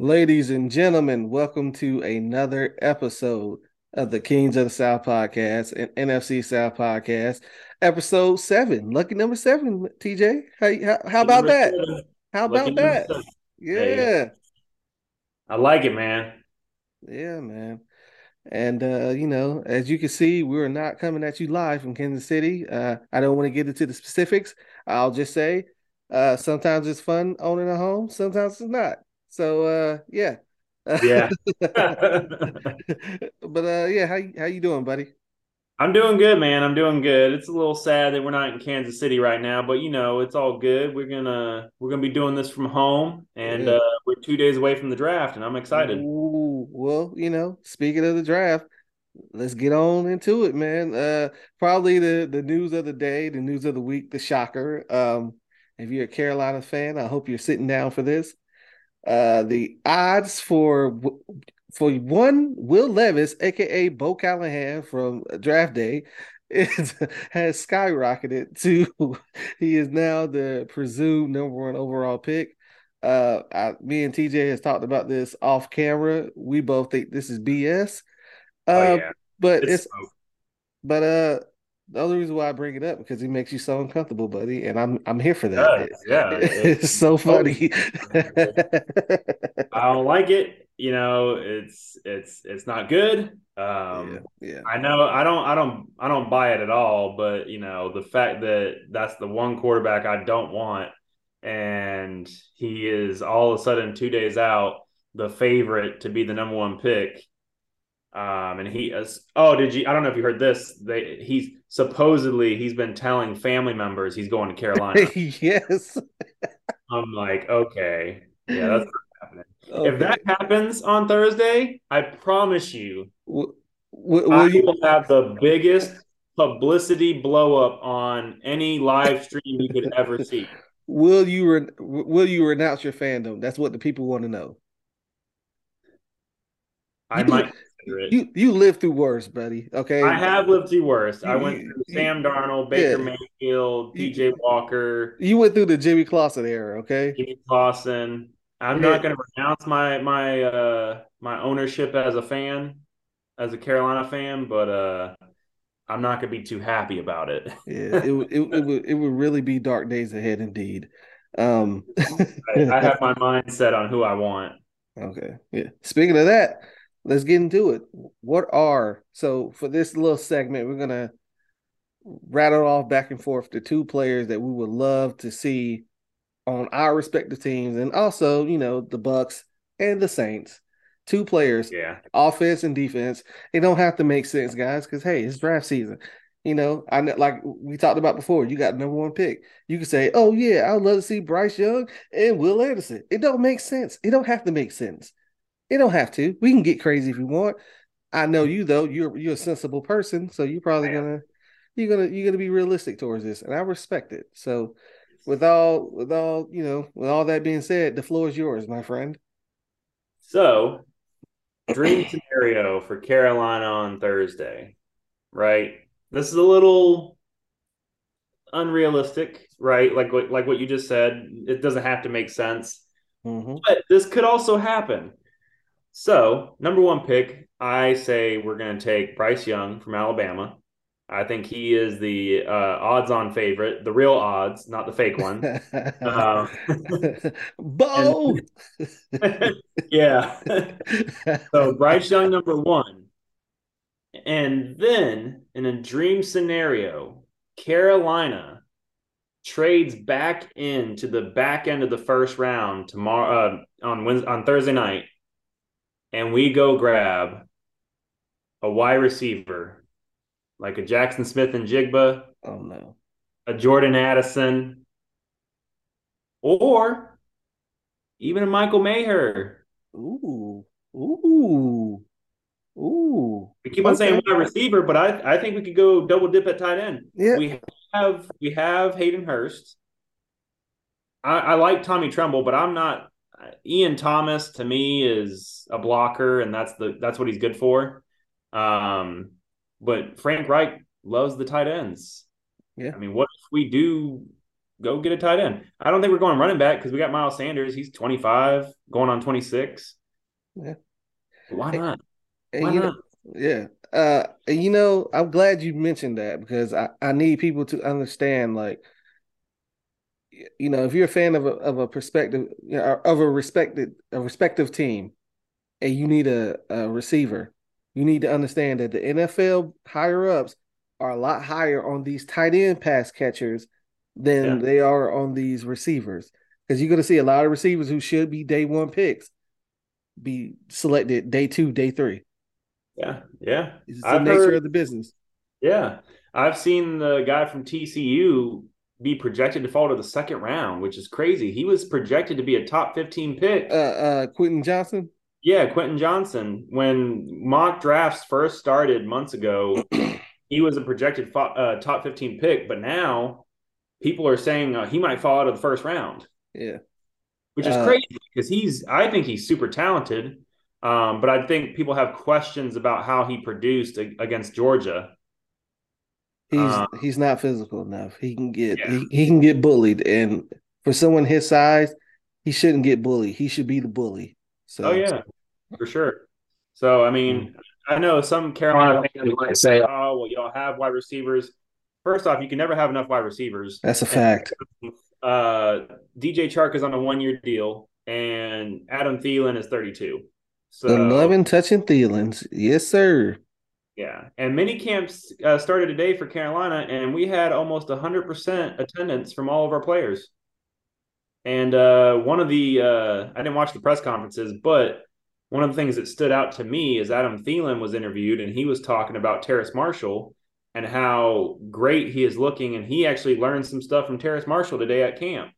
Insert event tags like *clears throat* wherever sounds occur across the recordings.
Ladies and gentlemen, welcome to another episode of the Kings of the South podcast and NFC South podcast, episode seven, lucky number seven. TJ, how how, how about that? How about that? Yeah. Hey, I like it, man. Yeah, man. And uh, you know, as you can see, we're not coming at you live from Kansas City. Uh, I don't want to get into the specifics. I'll just say, uh, sometimes it's fun owning a home, sometimes it's not. So uh yeah. Yeah. *laughs* but uh yeah, how how you doing, buddy? I'm doing good, man. I'm doing good. It's a little sad that we're not in Kansas City right now, but you know, it's all good. We're gonna we're gonna be doing this from home, and yeah. uh, we're two days away from the draft, and I'm excited. Ooh, well, you know, speaking of the draft, let's get on into it, man. Uh, probably the the news of the day, the news of the week, the shocker. Um, if you're a Carolina fan, I hope you're sitting down for this. Uh, the odds for for one Will Levis, aka Bo Callahan from Draft Day, *laughs* is, has skyrocketed to *laughs* he is now the presumed number one overall pick. Uh, I, me and TJ has talked about this off camera. We both think this is BS. Uh, oh, yeah. but it's, it's but uh the only reason why I bring it up because he makes you so uncomfortable, buddy, and I'm I'm here for that. Yeah, yeah. *laughs* it's so funny. *laughs* I don't like it. You know, it's it's it's not good. Um, yeah, yeah. I know. I don't. I don't. I don't buy it at all. But you know, the fact that that's the one quarterback I don't want, and he is all of a sudden two days out, the favorite to be the number one pick um, and he is, oh, did you, I don't know if you heard this. They, he's supposedly, he's been telling family members he's going to Carolina. *laughs* yes. *laughs* I'm like, okay. Yeah, that's happening. Okay. If that happens on Thursday, I promise you, w- w- I you- will have the biggest publicity blow up on any live stream you could ever see. *laughs* Will you re- will you renounce your fandom? That's what the people want to know. I you, might you you lived through worse, buddy. Okay, I have lived through worse. I went through you, Sam Darnold, Baker yeah. Mayfield, PJ Walker. You went through the Jimmy Clausen era, okay? Jimmy Clausen. I'm yeah. not going to renounce my my uh my ownership as a fan, as a Carolina fan, but uh I'm not going to be too happy about it. yeah, it, it it would it would really be dark days ahead, indeed. Um, I, I have my mind set on who I want. *laughs* Okay, yeah. Speaking of that let's get into it. What are so for this little segment, we're gonna rattle off back and forth the two players that we would love to see on our respective teams, and also, you know, the Bucks and the Saints. Two players, yeah, offense and defense. They don't have to make sense, guys, because hey, it's draft season. You know, I like we talked about before. You got number one pick. You can say, "Oh yeah, I'd love to see Bryce Young and Will Anderson." It don't make sense. It don't have to make sense. It don't have to. We can get crazy if we want. I know you though. You're you're a sensible person, so you're probably gonna you're gonna you're gonna be realistic towards this, and I respect it. So, with all with all you know, with all that being said, the floor is yours, my friend. So, dream scenario for Carolina on Thursday, right? This is a little unrealistic, right? Like like what you just said. It doesn't have to make sense, mm-hmm. but this could also happen. So, number one pick, I say we're going to take Bryce Young from Alabama. I think he is the uh, odds-on favorite, the real odds, not the fake one. *laughs* um, *laughs* Bo, *laughs* yeah. so Bryce Young, number one, and then in a dream scenario, Carolina trades back into the back end of the first round tomorrow uh, on Wednesday, on Thursday night and we go grab a wide receiver like a Jackson Smith-Njigba. Oh no. A Jordan Addison. Or even a Michael Mayer. Ooh. Ooh. Ooh. We keep on saying wide receiver, but I, I think we could go double dip at tight end. Yeah. We have we have Hayden Hurst. I, I like Tommy Tremble, but I'm not Ian Thomas to me is a blocker, and that's the that's what he's good for. Um, but Frank Reich loves the tight ends. Yeah, I mean, what if we do go get a tight end. I don't think we're going running back because we got Miles Sanders. He's 25, going on 26. Yeah. Why not? Why not? Know, yeah. Uh, you know, I'm glad you mentioned that because I, I need people to understand, like, you know, if you're a fan of a of a perspective you know, of a respected a respective team, and you need a, a receiver, you need to understand that the NFL higher ups are a lot higher on these tight end pass catchers than yeah. they are on these receivers. Because you're going to see a lot of receivers who should be day one picks be selected day two, day three. Yeah, yeah. It's the I've nature heard, of the business. Yeah, I've seen the guy from TCU be projected to fall to the second round, which is crazy. He was projected to be a top 15 pick. Uh, uh Quentin Johnston. Yeah, Quentin Johnston. When mock drafts first started months ago, *clears throat* he was a projected uh, top 15 pick, but now people are saying uh, he might fall out of the first round. Yeah. Which is uh, crazy because he's, I think he's super talented. Um, but I think people have questions about how he produced against Georgia. He's um, he's not physical enough. He can get yeah. he, he can get bullied, and for someone his size, he shouldn't get bullied. He should be the bully. So, oh yeah, for sure. So I mean, mm-hmm. I know some Carolina fans might say, "Oh, well, y'all have wide receivers." First off, you can never have enough wide receivers. That's a fact. uh, DJ Chark is on a one-year deal, and Adam Thielen is thirty-two. So eleven touching Thielens, yes, sir. Yeah, and mini camps uh, started today for Carolina, and we had almost hundred percent attendance from all of our players. And uh, one of the uh, I didn't watch the press conferences, but one of the things that stood out to me is Adam Thielen was interviewed, and he was talking about Terrace Marshall and how great he is looking, and he actually learned some stuff from Terrace Marshall today at camp.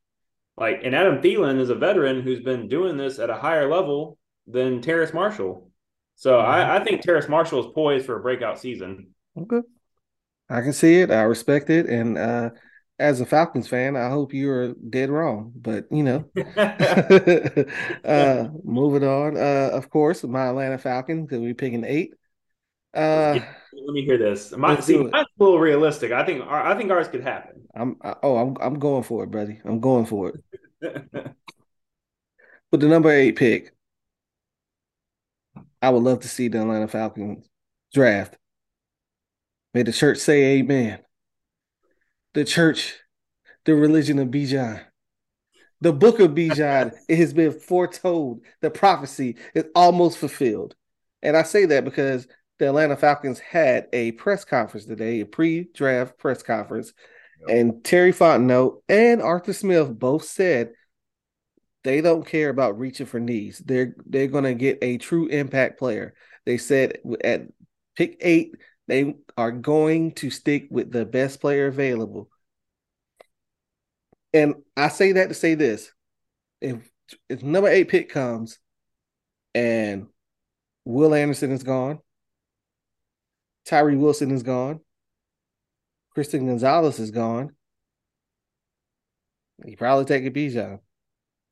Like, and Adam Thielen is a veteran who's been doing this at a higher level than Terrace Marshall. So. I, I think Terrace Marshall is poised for a breakout season. Okay. I can see it. I respect it. And uh, as a Falcons fan, I hope you are dead wrong. But you know, *laughs* *laughs* uh, moving on. Uh, of course, my Atlanta Falcons because we're picking eight. Uh, let me hear this. My, see, mine's a little realistic. I think I think ours could happen. I'm oh I'm I'm going for it, buddy. I'm going for it. *laughs* With the number eight pick, I would love to see the Atlanta Falcons draft. May the church say amen. The church, the religion of Bijan. The book of Bijan, *laughs* it has been foretold. The prophecy is almost fulfilled. And I say that because the Atlanta Falcons had a press conference today, a pre-draft press conference, yep. and Terry Fontenot and Arthur Smith both said they don't care about reaching for knees. They're they're going to get a true impact player. They said at pick eight, they are going to stick with the best player available. And I say that to say this: if if number eight pick comes, and Will Anderson is gone, Tyree Wilson is gone, Christian Gonzalez is gone. He probably take a Bijan.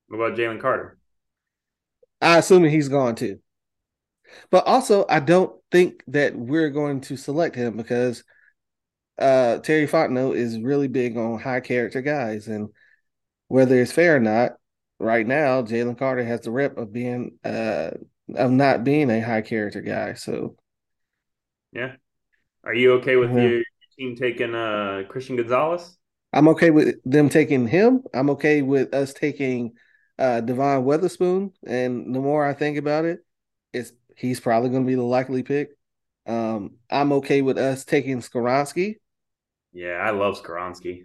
What about Jalen Carter? I assume he's gone too. But also, I don't think that we're going to select him because uh, Terry Fontenot is really big on high character guys, and whether it's fair or not, right now Jalen Carter has the rep of being uh, of not being a high character guy. So, yeah, are you okay with your team taking uh, Christian Gonzalez? I'm okay with them taking him. I'm okay with us taking uh, Devon Witherspoon. And the more I think about it, it's he's probably going to be the likely pick. Um, I'm okay with us taking Skoronski. Yeah, I love Skoronski.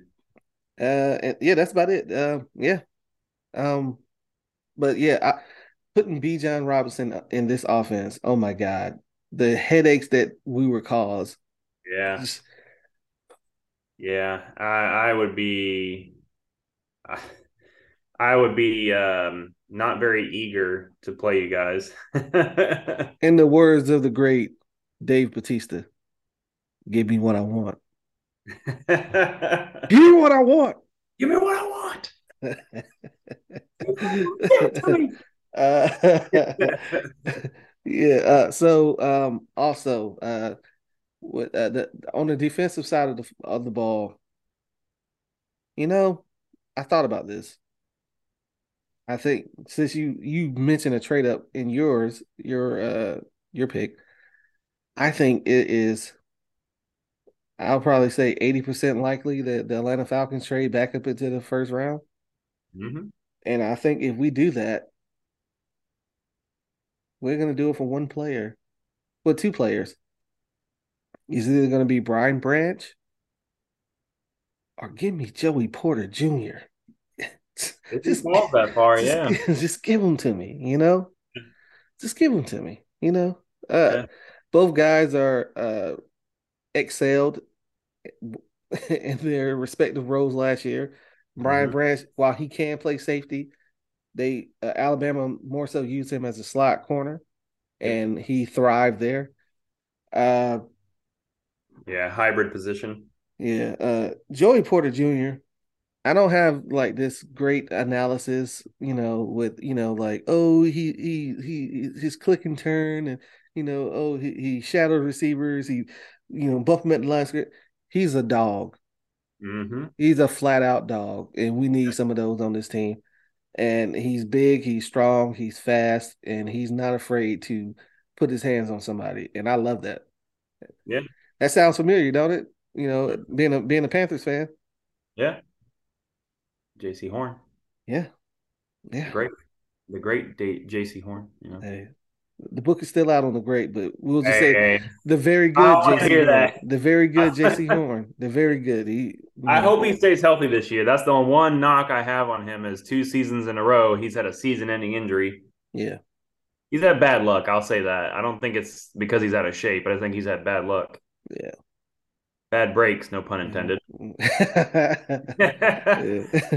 Uh, and yeah, that's about it. Uh, yeah. Um, but yeah, I, putting Bijan Robinson in this offense. Oh my God, the headaches that we were caused. Yeah. Just, yeah, I I would be. I would be um, not very eager to play you guys. *laughs* In the words of the great Dave Batista, *laughs* give me what I want. give me what I want. Give me what I want. uh, yeah. Uh, so um, also, uh, with uh, the on the defensive side of the of the ball, you know, I thought about this. I think since you you mentioned a trade up in yours, your uh your pick, I think it is I'll probably say 80% likely that the Atlanta Falcons trade back up into the first round. Mm-hmm. And I think if we do that, we're going to do it for one player, well, two players. Is either going to be Brian Branch or give me Joey Porter Jr. just fall that far, *laughs* just, yeah. *laughs* Just give them to me, you know. Just give them to me, you know. Uh, yeah. Both guys are uh, excelled *laughs* in their respective roles last year. Brian mm-hmm. Branch, while he can play safety, they uh, Alabama more so used him as a slot corner, and he thrived there. Uh, yeah, hybrid position. Yeah, uh, Joey Porter Jr. I don't have like this great analysis, you know, with you know, like oh he he he his click and turn, and you know, oh he, he shadowed receivers, he you know bumped him at the line script. He's a dog. Mm-hmm. He's a flat out dog, and we need some of those on this team. And he's big, he's strong, he's fast, and he's not afraid to put his hands on somebody. And I love that. Yeah, that sounds familiar, don't it? You know, being a being a Panthers fan. Yeah. Jaycee Horn. Yeah. Yeah. Great. The great Jaycee Horn. You know. Hey, the book is still out on the great, but we'll just hey, say the very good Jaycee Horn. The very *laughs* good Jaycee Horn. The very good. He. I know. hope he stays healthy this year. That's the one knock I have on him is two seasons in a row he's had a season-ending injury. Yeah. He's had bad luck. I'll say that. I don't think it's because he's out of shape, but I think he's had bad luck. Yeah. Bad breaks, no pun mm-hmm. intended.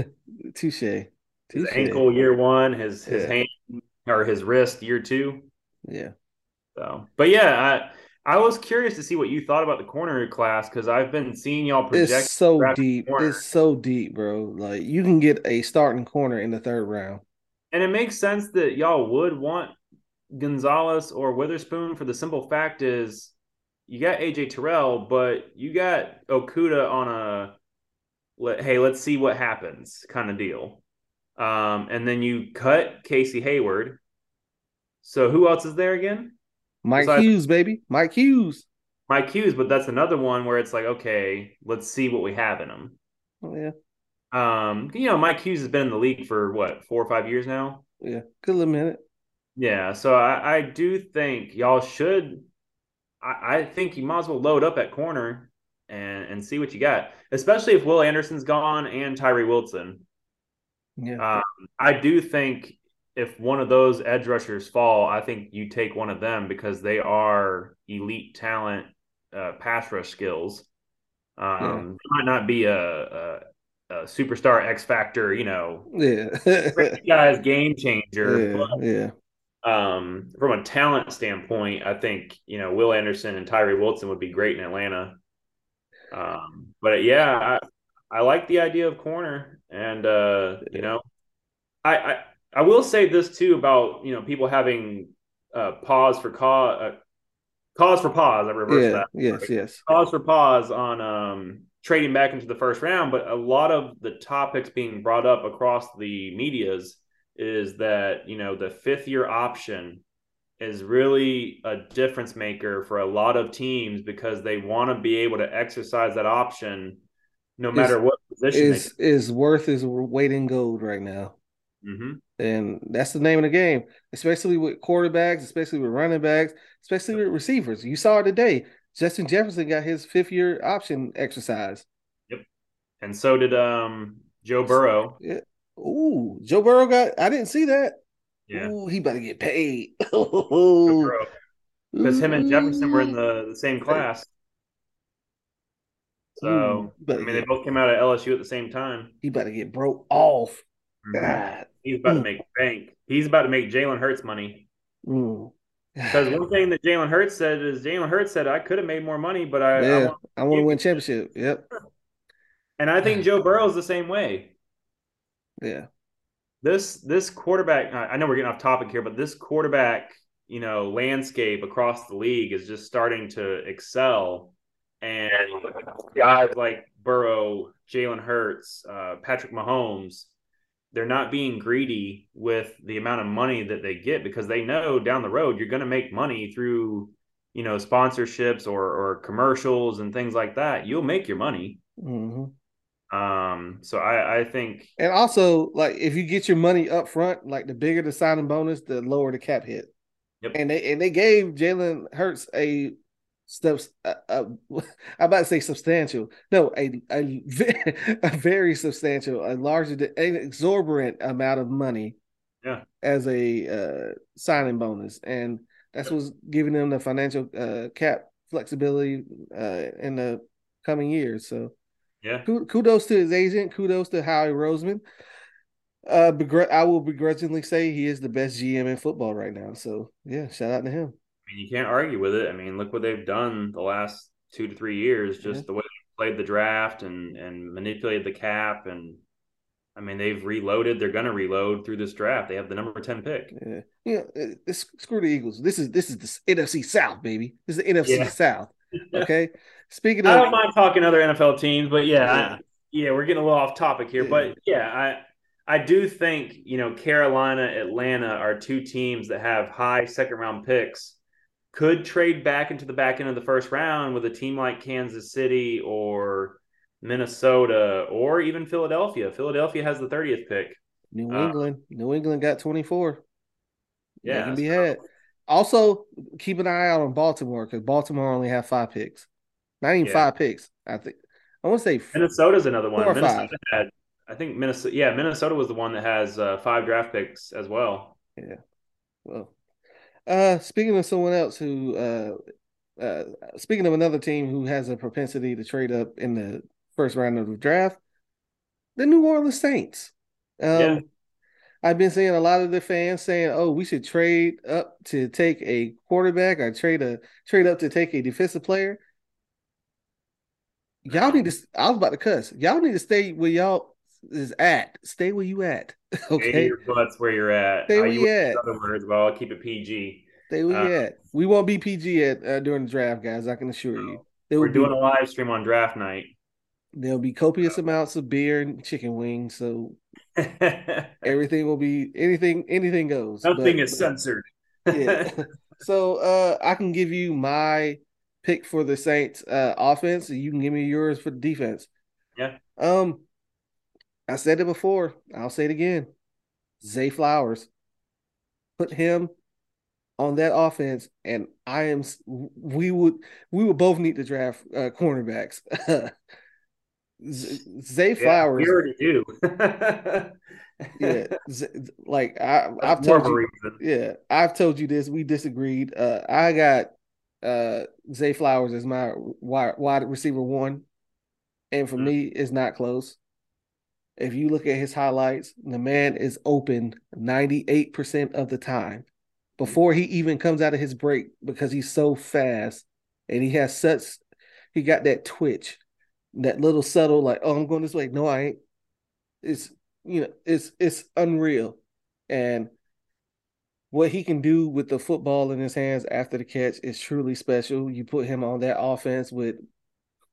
*laughs* *laughs* Touche. His ankle year one, his his yeah. hand or his wrist year two. Yeah. So, but yeah, I I was curious to see what you thought about the corner class because I've been seeing y'all project. It's so deep. It's so deep, bro. Like you can get a starting corner in the third round, and it makes sense that y'all would want Gonzalez or Witherspoon for the simple fact is you got AJ Terrell, but you got Okudah on a let, hey, let's see what happens kind of deal. Um, and then you cut Casey Hayward, so who else is there again? Mike Besides, Hughes, baby. Mike Hughes. Mike Hughes, but that's another one where it's like, okay, let's see what we have in him. Oh yeah. Um, you know, Mike Hughes has been in the league for what, four or five years now? Yeah, good little minute. Yeah, so I, I do think y'all should I, I think you might as well load up at corner and and see what you got, especially if Will Anderson's gone and Tyree Wilson. Yeah. Um, I do think if one of those edge rushers fall, I think you take one of them because they are elite talent, uh, pass rush skills. Um, yeah. might not be a, a, a, superstar X factor, you know, yeah, *laughs* guys game changer. Yeah, but, yeah. Um, from a talent standpoint, I think you know Will Anderson and Tyree Wilson would be great in Atlanta. Um, but yeah, I, I like the idea of corner, and uh, you know, I, I I will say this too about you know people having uh, pause for cause uh, cause for pause. I reverse yeah, that. Yes, right? yes. Cause for pause on um, trading back into the first round, but a lot of the topics being brought up across the media's is that you know the fifth year option is really a difference maker for a lot of teams because they want to be able to exercise that option no matter what position is is worth is weight in gold right now. Mm-hmm. And that's the name of the game, especially with quarterbacks, especially with running backs, especially with receivers. You saw it today. Justin Jefferson got his fifth year option exercise. Yep. And so did um Joe Burrow. Yeah. Ooh, Joe Burrow got I didn't see that. Yeah. Ooh, he better get paid. *laughs* Because him and Jefferson were in the, the same class. So Ooh, I mean, they both came out of LSU at the same time. He better get broke off. Mm-hmm. He's about to make bank. He's about to make Jalen Hurts money. Because one *sighs* thing that Jalen Hurts said is Jalen Hurts said I could have made more money, but I yeah, I want to win championship. Yep. And I think *sighs* Joe Burrow's the same way. Yeah. This this quarterback, I know we're getting off topic here, but this quarterback, you know, landscape across the league is just starting to excel. and guys like Burrow, Jalen Hurts, uh, Patrick Mahomes, they're not being greedy with the amount of money that they get because they know down the road you're going to make money through you know sponsorships or or commercials and things like that. You'll make your money. Mm-hmm. Um, so I, I think, and also like if you get your money up front, like the bigger the signing bonus, the lower the cap hit. Yep. And they and they gave Jalen Hurts a steps. Uh, uh, I'm about to say substantial. No, a a, *laughs* a very substantial, a larger, an exorbitant amount of money. Yeah, as a uh, signing bonus, and that's what's giving them the financial uh, cap flexibility uh, in the coming years. So yeah. Kudos to his agent. Kudos to Howie Roseman. Uh, begr- I will begrudgingly say he is the best GM in football right now. So yeah, shout out to him. I mean, you can't argue with it. I mean, look what they've done the last two to three years. Just yeah. the way they played the draft and and manipulated the cap, and I mean, they've reloaded. They're going to reload through this draft. They have the number ten pick. Yeah, yeah. screw the Eagles. This is this is the NFC South, baby. This is the NFC yeah. South. Okay. Speaking of, I don't mind talking other NFL teams, but yeah, yeah, I, yeah we're getting a little off topic here. But yeah, I I do think you know Carolina, Atlanta are two teams that have high second round picks. Could trade back into the back end of the first round with a team like Kansas City or Minnesota or even Philadelphia. Philadelphia has the 30th pick. New uh, England. Uh, New England got 24. Yeah. can be had. Also, keep an eye out on Baltimore because Baltimore only have five picks. Not even yeah. five picks. I think. I want to say Minnesota's another one. Minnesota five. had, I think Minnesota. Yeah, Minnesota was the one that has uh, five draft picks as well. Yeah. Well, uh, speaking of someone else who, uh, uh, speaking of another team who has a propensity to trade up in the first round of the draft, the New Orleans Saints. Um, yeah. I've been seeing a lot of the fans saying, "Oh, we should trade up to take a quarterback or trade a trade up to take a defensive player." Y'all need to. I was about to cuss. Y'all need to stay where y'all is at. Stay where you at. *laughs* okay, stay your butts where you're at. Stay where you at. Other words, well, I'll keep it PG. Stay where uh, you at. We won't be PG at uh, during the draft, guys. I can assure you. We're doing be, a live stream on draft night. There'll be copious amounts of beer and chicken wings, so *laughs* everything will be anything. Anything goes. Nothing but, is censored. yeah. *laughs* So uh, I can give you my pick for the Saints uh, offense. And you can give me yours for the defense. Yeah. Um, I said it before. I'll say it again. Zay Flowers. Put him on that offense, and I am. We would. We would both need to draft uh, cornerbacks. *laughs* Zay Flowers. *laughs* Yeah, we already do. yeah, like I, have told you. Yeah, I've told you this. We disagreed. Uh, I got uh, Zay Flowers as my wide, wide receiver one, and for mm-hmm. me, it's not close. If you look at his highlights, the man is open 98% of the time before he even comes out of his break because he's so fast and he has such he got that twitch, that little subtle like, oh, I'm going this way. No, I ain't. It's you know, it's it's unreal. And what he can do with the football in his hands after the catch is truly special. You put him on that offense with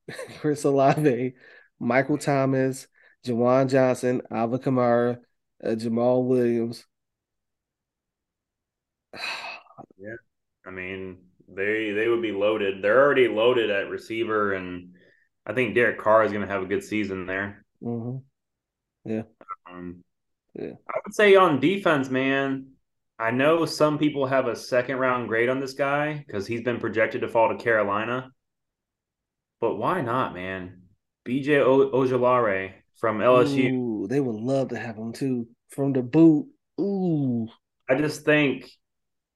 *laughs* Chris Olave, Michael Thomas, Juwan Johnson, Alvin Kamara, uh, Jamaal Williams. *sighs* yeah, I mean they they would be loaded. They're already loaded at receiver, and I think Derek Carr is going to have a good season there. Mm-hmm. Yeah. Um, yeah. I would say on defense, man. I know some people have a second round grade on this guy because he's been projected to fall to Carolina. But why not, man? BJ o- Ojulari from LSU. Ooh, they would love to have him too from the boot. Ooh. I just think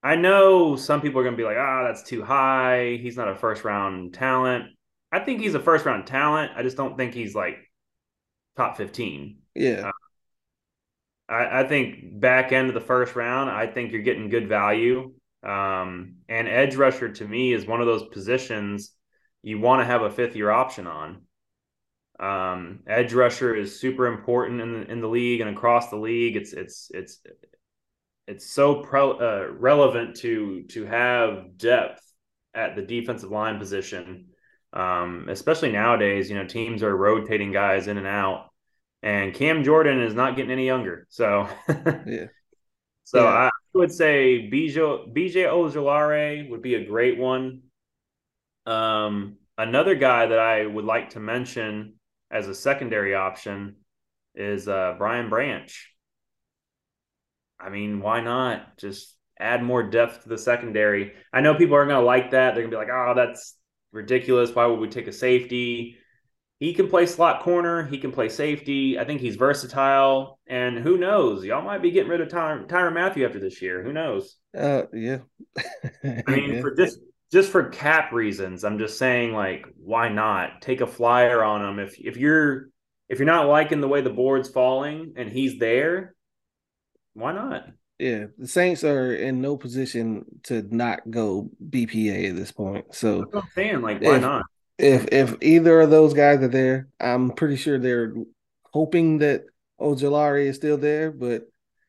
I know some people are going to be like, ah, that's too high. He's not a first round talent. I think he's a first round talent. I just don't think he's like top 15. Yeah. Uh, I, I, think back end of the first round, I think you're getting good value. Um, and edge rusher to me is one of those positions you want to have a fifth year option on. Um, edge rusher is super important in the in the league and across the league. It's it's it's it's so pro, uh, relevant to to have depth at the defensive line position Um, especially nowadays, you know, teams are rotating guys in and out, and Cam Jordan is not getting any younger. So, *laughs* yeah. So Yeah. I would say BJ BJ Ojulari would be a great one. Um, another guy that I would like to mention as a secondary option is uh, Brian Branch. I mean, why not just add more depth to the secondary? I know people aren't going to like that. They're going to be like, "Oh, that's ridiculous. Why would we take a safety?" He can play slot corner. He can play safety. I think he's versatile. And who knows? Y'all might be getting rid of Tyrann, Tyrann Mathieu after this year. Who knows? Uh, yeah. I mean, *laughs* Yeah. for just just for cap reasons, I'm just saying, like, why not take a flyer on him? If if you're if you're not liking the way the board's falling and he's there, why not? Yeah, the Saints are in no position to not go BPA at this point. So I'm saying. Like, why If- not? if if either of those guys are there, I'm pretty sure they're hoping that Ojulari is still there. But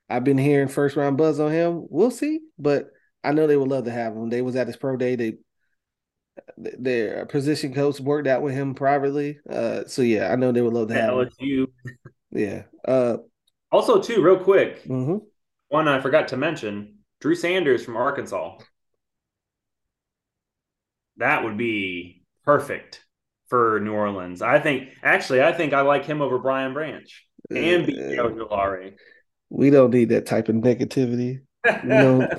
I've been hearing first round buzz on him. We'll see, but I know they would love to have him. They was at his pro day. They their position coach worked out with him privately. Uh, so yeah, I know they would love to have him. LSU. Yeah. Uh, Also, too, real quick, mhm. One I forgot to mention: Drew Sanders from Arkansas. That would be perfect for New Orleans. I think. Actually, I think I like him over Brian Branch and BJ Ojulari. we don't need that type of negativity. Don't.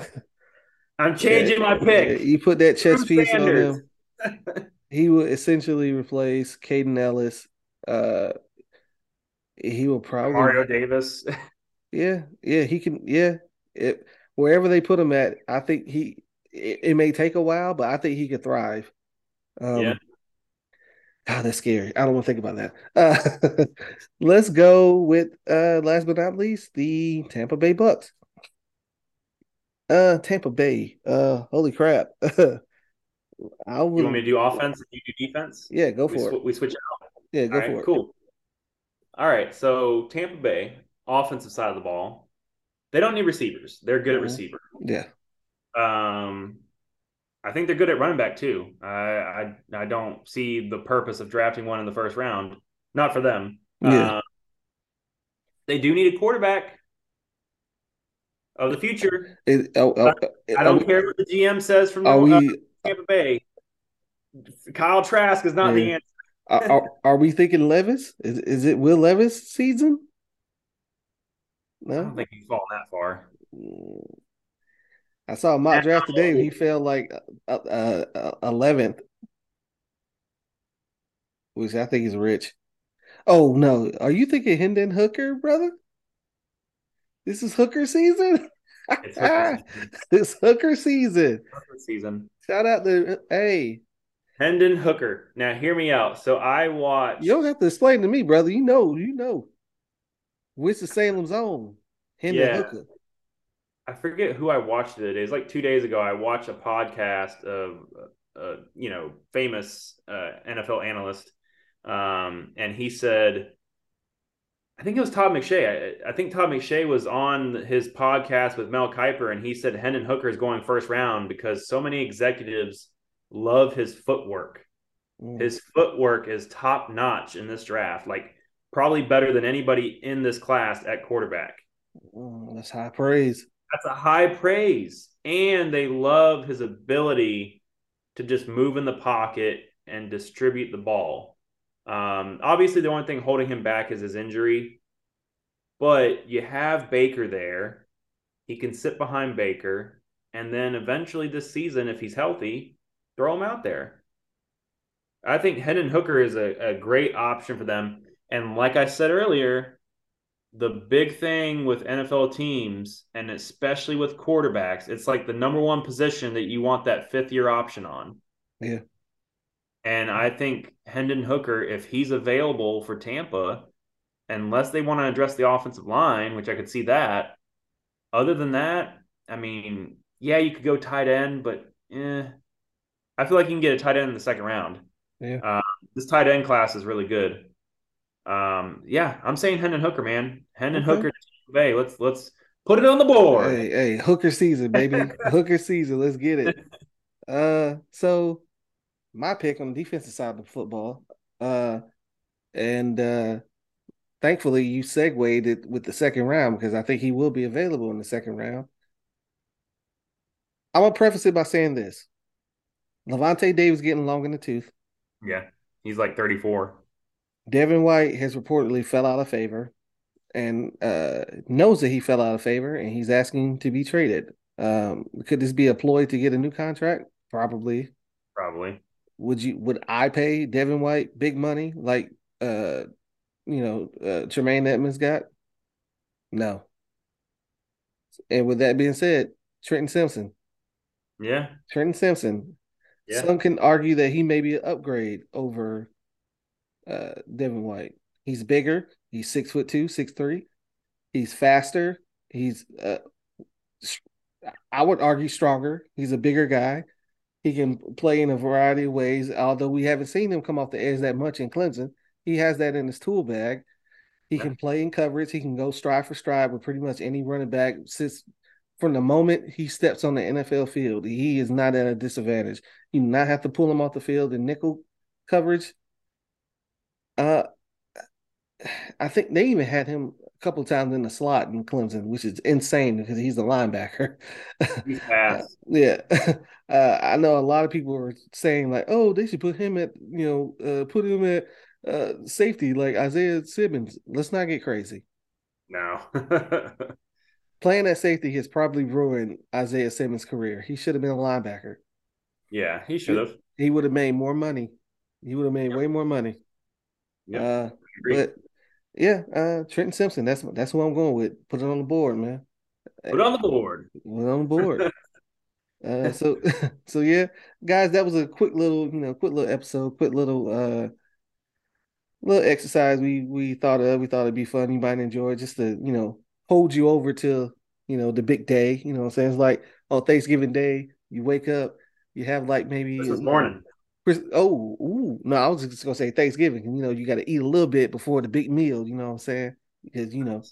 *laughs* I'm changing my Yeah, pick. You put that chess Drew piece on him. *laughs* He will essentially replace Kaden Elliss. Uh, he will probably, Mario Davis. *laughs* yeah, yeah, he can, yeah. It wherever they put him at, I think he. It, it may take a while, but I think he could thrive. Um, Yeah. God, that's scary. I don't want to think about that. Uh, *laughs* let's go with uh, last but not least, the Tampa Bay Bucks. Uh, Tampa Bay. Uh, holy crap. *laughs* I would. You want me to do offense and you do defense? Yeah, go We, for sw- it. we switch out. Yeah, go All right, for it. cool. All right, so Tampa Bay, offensive side of the ball, they don't need receivers. They're good at Mhm. receiver. Yeah, Um, I think they're good at running back too. I, I I don't see the purpose of drafting one in the first round. Not for them. Yeah. Uh, they do need a quarterback of the future. It- oh, oh, I are don't we- care what the GM says from Are uh, we Tampa Bay. Kyle Trask is not the answer. are, are, are we thinking Levis? Is is it Will Levis season? I don't think he's fallen that far. I saw a mock draft today. He fell like uh, uh, eleventh, which I think is rich. Oh no, are you thinking Hendon Hooker, brother? This is Hooker season. *laughs* It's Hooker season. It's Hooker season. Hooker season. Shout out to hey. Hendon Hooker. Now, hear me out. So I watched. You don't have to explain to me, brother. You know, you know. Winston Salem's own Hendon Yeah. Hooker. I forget who I watched the other day. It was like two days ago. I watched a podcast of, uh, you know, famous uh, NFL analyst, um, and he said, I think it was Todd McShay. I, I think Todd McShay was on his podcast with Mel Kiper, and he said Hendon Hooker is going first round because so many executives love his footwork. Mm. His footwork is top notch in this draft, like probably better than anybody in this class at quarterback. Mm, that's high praise. That's a high praise. And they love his ability to just move in the pocket and distribute the ball. Um, obviously, the only thing holding him back is his injury, but you have Baker there. He can sit behind Baker. And then eventually this season, if he's healthy, throw him out there. I think Hendon Hooker is a, a great option for them. And like I said earlier, the big thing with NFL teams, and especially with quarterbacks, it's like the number one position that you want that fifth year option on. Yeah. And I think Hendon Hooker, if he's available for Tampa, unless they want to address the offensive line, which I could see that. Other than that, I mean, yeah, you could go tight end, but eh, I feel like you can get a tight end in the second round. Yeah. Uh, this tight end class is really good. Um, yeah, I'm saying Hendon Hooker, man. Hendon Okay. Hooker, Bay. Let's let's put it on the board. Hey, hey, Hooker season, baby. *laughs* Hooker season. Let's get it. Uh, so my pick on the defensive side of the football. Uh, and uh, thankfully, you segued it with the second round because I think he will be available in the second round. I'm gonna preface it by saying this: Lavonte Davis getting long in the tooth. Yeah, he's like 34. Devin White has reportedly fell out of favor and uh, knows that he fell out of favor and he's asking to be traded. Um, could this be a ploy to get a new contract? Probably. Probably. Would you would I pay Devin White big money like uh you know uh, Tremaine Edmunds got? No. And with that being said, Trenton Simpson. Yeah. Trenton Simpson. Yeah. Some can argue that he may be an upgrade over uh Devin White. He's bigger. He's six foot two, six three. He's faster. He's uh, I would argue stronger. He's a bigger guy. He can play in a variety of ways. Although we haven't seen him come off the edge that much in Clemson, he has that in his tool bag. He can play in coverage. He can go stride for stride with pretty much any running back. Since from the moment he steps on the NFL field, he is not at a disadvantage. You do not have to pull him off the field in nickel coverage. Uh, I think they even had him a couple times in the slot in Clemson, which is insane because he's a linebacker. He's *laughs* fast. uh, yeah, *laughs* uh, I know a lot of people were saying like, "Oh, they should put him at you know, uh, put him at uh, safety like Isaiah Simmons." Let's not get crazy. No. *laughs* Playing at safety has probably ruined Isaiah Simmons' career. He should have been a linebacker. Yeah, he should have. He, he would have made more money. He would have made yep. way more money. Yeah, uh, but yeah, uh, Trenton Simpson. That's that's what I'm going with. Put it on the board, man. Put it on the board. Put it on the board. *laughs* uh, so *laughs* so yeah, guys, that was a quick little, you know, quick little episode, quick little uh little exercise we we thought of. We thought it'd be fun. You might enjoy just to, you know, hold you over till, you know, the big day. You know what I'm saying? It's like on Thanksgiving Day, you wake up, you have like maybe this morning. Oh, ooh, no, I was just gonna say Thanksgiving. You know, you got to eat a little bit before the big meal. You know what I'm saying? Because you know,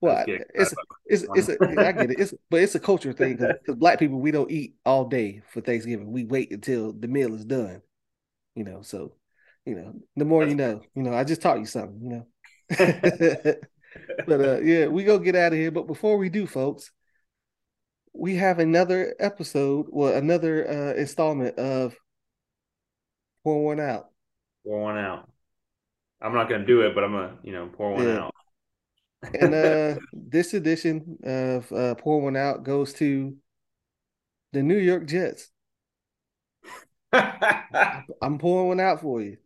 well, it's it's it's a, I get it. It's but it's a culture *laughs* thing because black people we don't eat all day for Thanksgiving. We wait until the meal is done. You know, so you know, the more you know. You know, I just taught you something. You know. *laughs* *laughs* but uh, yeah, we go get out of here. But before we do, folks, we have another episode, well, another uh, installment of Pour one out. Pour one out. I'm not gonna do it, but I'm gonna, you know, pour one yeah. out. and uh *laughs* this edition of uh pour one out goes to the New York Jets. *laughs* I'm pouring one out for you.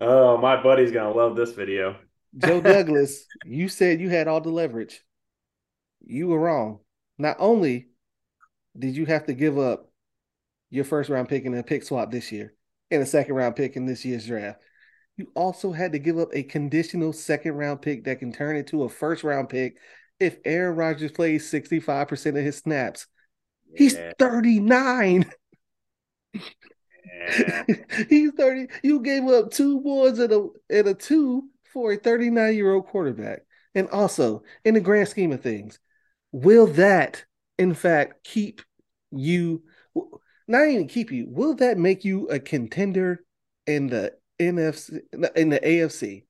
Oh, my buddy's gonna love this video. Joe *laughs* Douglas, you said you had all the leverage. You were wrong. Not only did you have to give up your first round pick in a pick swap this year, and a second round pick in this year's draft. You also had to give up a conditional second round pick that can turn into a first round pick if Aaron Rodgers plays 65% of his snaps. Yeah. He's 39. *laughs* Yeah. He's 30. You gave up two boards and a and a two for a 39 year old quarterback. And also, in the grand scheme of things, will that in fact keep you not even keep you. Will that make you a contender in the NFC in the AFC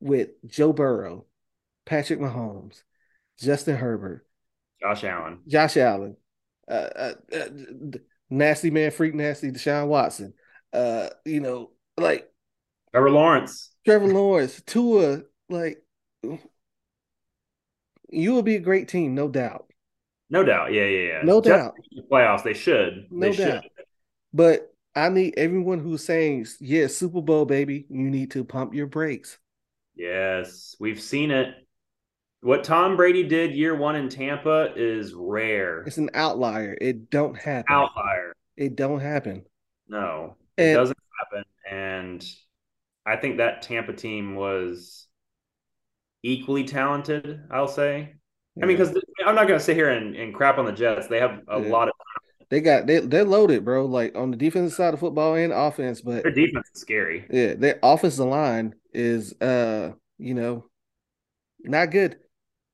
with Joe Burrow, Patrick Mahomes, Justin Herbert, Josh Allen, Josh Allen, uh, uh, uh, nasty man, freak nasty, Deshaun Watson, uh, you know, like Trevor Lawrence, Trevor Lawrence, Tua, like you will be a great team, no doubt. No doubt. Yeah, yeah, yeah. No Just doubt. Playoffs, they should. No they doubt. Should. But I need everyone who's saying, yeah, Super Bowl, baby, you need to pump your brakes. Yes, we've seen it. What Tom Brady did year one in Tampa is rare. It's an outlier. It don't happen. Outlier. It don't happen. No, it and, doesn't happen. And I think that Tampa team was equally talented, I'll say. I mean, because I'm not going to sit here and, and crap on the Jets. They have a yeah. lot of. They got they they're loaded, bro. Like on the defensive side of football and offense, but their defense is scary. Yeah, their offensive line is uh, you know, not good.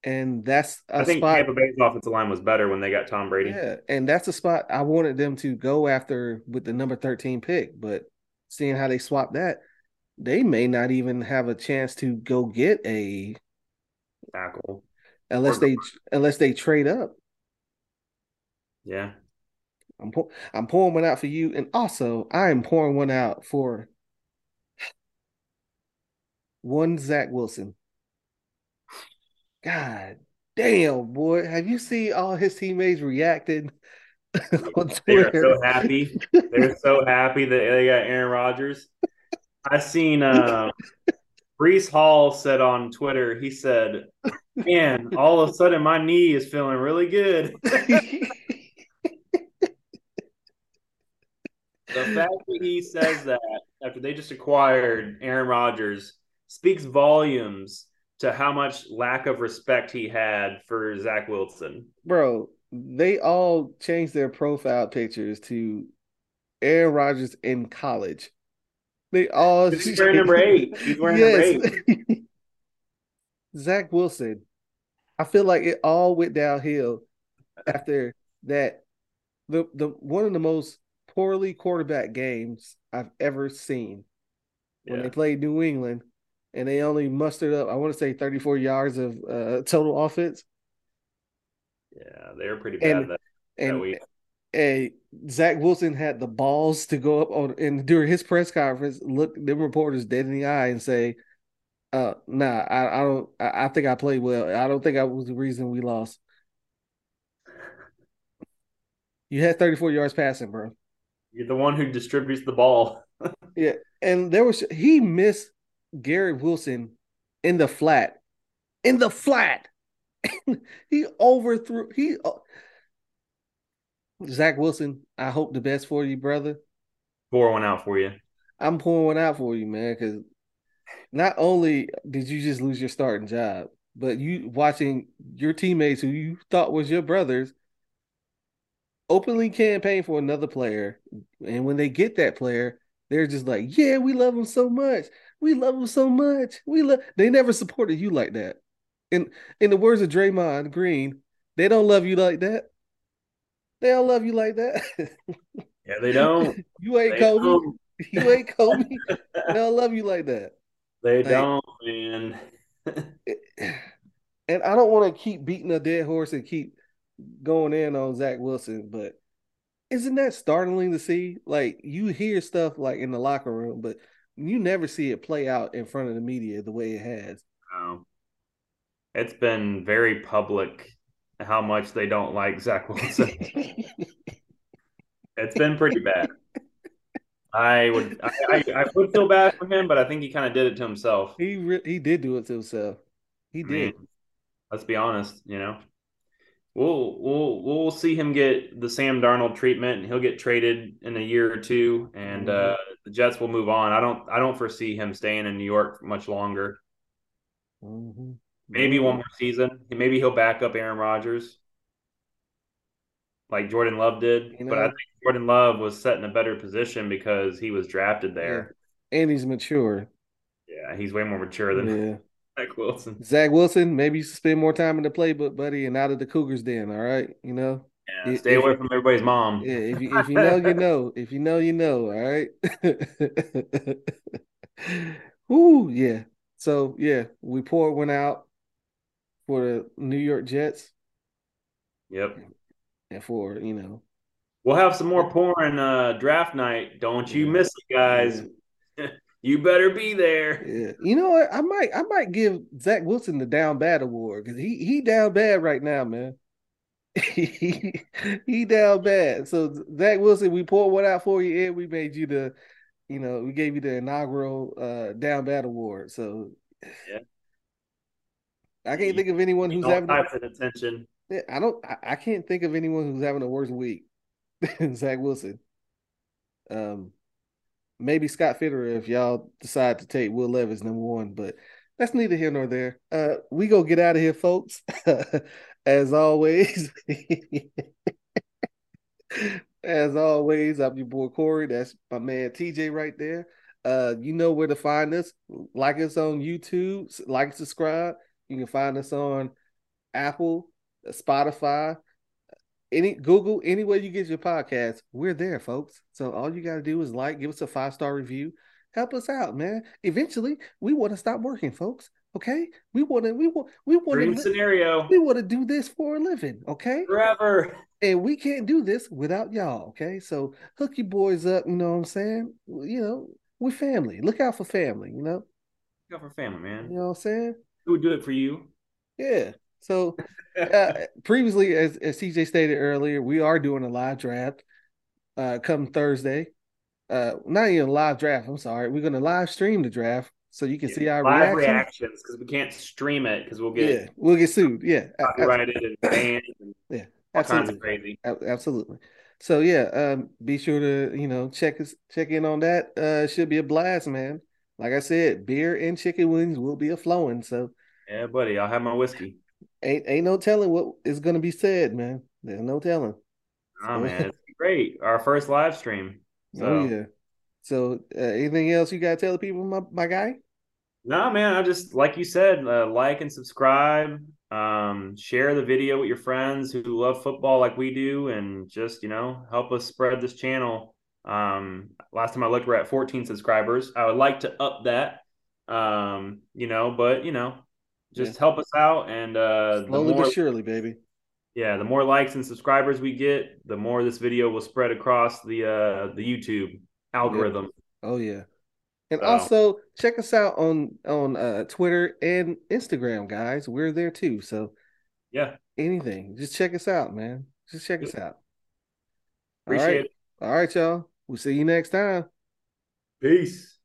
and that's I think spot, Tampa Bay's offensive line was better when they got Tom Brady. Yeah, and that's a spot I wanted them to go after with the number thirteen pick, but seeing how they swapped that, they may not even have a chance to go get a tackle unless they unless they trade up. Yeah, I'm I'm pouring one out for you, and also I am pouring one out for one Zach Wilson. God damn, boy. Have you seen all his teammates reacting? *laughs* They're so happy. They're so happy that they got Aaron Rodgers. I seen uh Breece Hall said on Twitter, he said, Man, all of a sudden my knee is feeling really good. *laughs* the fact that he says that after they just acquired Aaron Rodgers speaks volumes to how much lack of respect he had for Zach Wilson. Bro, they all changed their profile pictures to Aaron Rodgers in college. They all He's wearing number eight. He's wearing yes. number eight. *laughs* Zach Wilson. I feel like it all went downhill after that. The the one of the most poorly quarterback games I've ever seen. When yeah. they played New England and they only mustered up, I want to say 34 yards of uh, total offense. Yeah, they were pretty bad and, that, and, that. And Zach Wilson had the balls to go up on and during his press conference, look them reporters dead in the eye and say, uh nah, I, I don't I, I think I played well. I don't think I was the reason we lost. You had 34 yards passing, bro. You're the one who distributes the ball. *laughs* yeah. And there was he missed Garrett Wilson in the flat. In the flat. *laughs* he overthrew. He uh, Zach Wilson. I hope the best for you, brother. Pour one out for you. I'm pouring one out for you, man. Because not only did you just lose your starting job, but you watching your teammates who you thought was your brothers openly campaign for another player, and when they get that player, they're just like, "Yeah, we love him so much. We love him so much. We love." They never supported you like that. In in the words of Draymond Green, they don't love you like that. They don't love you like that. yeah, they don't. *laughs* you ain't they Kobe. Don't. You ain't Kobe. *laughs* they don't love you like that. They don't, man. *laughs* and I don't want to keep beating a dead horse and keep going in on Zach Wilson, but isn't that startling to see? Like you hear stuff like in the locker room, but you never see it play out in front of the media the way it has. No it's been very public how much they don't like Zach Wilson. *laughs* it's been pretty bad. I would I, I, I, would feel bad for him, but I think he kind of did it to himself. He re- he did do it to himself. He did. Mean, let's be honest, you know. We'll we'll we'll see him get the Sam Darnold treatment, and he'll get traded in a year or two, and mm-hmm. uh, the Jets will move on. I don't I don't foresee him staying in New York much longer. Mm-hmm. Maybe one more season. Maybe he'll back up Aaron Rodgers like Jordan Love did. You know, but I think Jordan Love was set in a better position because he was drafted there. Yeah. And he's mature. Yeah, he's way more mature than yeah. *laughs* Zach Wilson. Zach Wilson, maybe you spend more time in the playbook, buddy, and out of the Cougars den, all right? You know? Yeah, stay if, away from everybody's mom. Yeah, if you, if you know, you *laughs* know. If you know, you know, all right? *laughs* Ooh, yeah. So, yeah, we poured one out for the New York Jets. Yep. And for, you know. We'll have some more pouring uh draft night. Don't you miss it, guys. *laughs* You better be there. Yeah. You know what? I might I might give Zach Wilson the down bad award because he he down bad right now, man. he, *laughs* he down bad. So Zach Wilson, we poured one out for you, and we made you the, you know, we gave you the inaugural uh down bad award. So yeah, I can't think of anyone who's having types of attention. I don't. I, can't think of anyone who's having a worse week *laughs* than Zach Wilson. Um, maybe Scott Fitterer if y'all decide to take Will Levis number one, but that's neither here nor there. Uh, we go get out of here, folks. *laughs* As always. *laughs* As always, I'm your boy Cory. That's my man TJ right there. Uh, you know where to find us. Like us on YouTube, like, subscribe. You can find us on Apple, Spotify, any Google, anywhere you get your podcast, we're there, folks. So all you got to do is like, give us a five star review, help us out, man. Eventually, we want to stop working, folks. Okay, we want to, we want, we want Dream to, scenario. we want to do this for a living. Okay, forever. and we can't do this without y'all. Okay, so hook your boys up. You know what I'm saying? You know, we're family. Look out for family. You know, Look out for family, man. you know what I'm saying? Who would do it for you? Yeah. So uh, previously, as, as TJ stated earlier, we are doing a live draft uh, come Thursday. Uh, not even a live draft. I'm sorry. We're going to live stream the draft so you can see our Live reaction. reactions because we can't stream it because we'll get Yeah, we'll get sued. Yeah, copyrighted and banned and Yeah, all kinds of absolutely. crazy. Absolutely. So yeah, um, be sure to you know check us check in on that. Uh, should be a blast, man. Like I said, beer and chicken wings will be a flowing. So Yeah, buddy, I'll have my whiskey. Ain't ain't no telling what is going to be said, man. There's no telling. Oh man, *laughs* it's great. Our first live stream. So Oh yeah. So uh, anything else you got to tell the people, my my guy? no, man, I just like you said, uh, like and subscribe. Um, share the video with your friends who love football like we do, and just you know help us spread this channel. Um, last time I looked, we're at 14 subscribers. I would like to up that. Um, you know, but you know, just help us out, and uh, the Slowly more but surely, baby. yeah, the more likes and subscribers we get, the more this video will spread across the uh the YouTube algorithm. Oh yeah. And So- also check us out on on uh, Twitter and Instagram, guys. We're there too. So Yeah, anything, just check us out, man. Just check us out. Appreciate right. it. All right, y'all. We'll see you next time. Peace.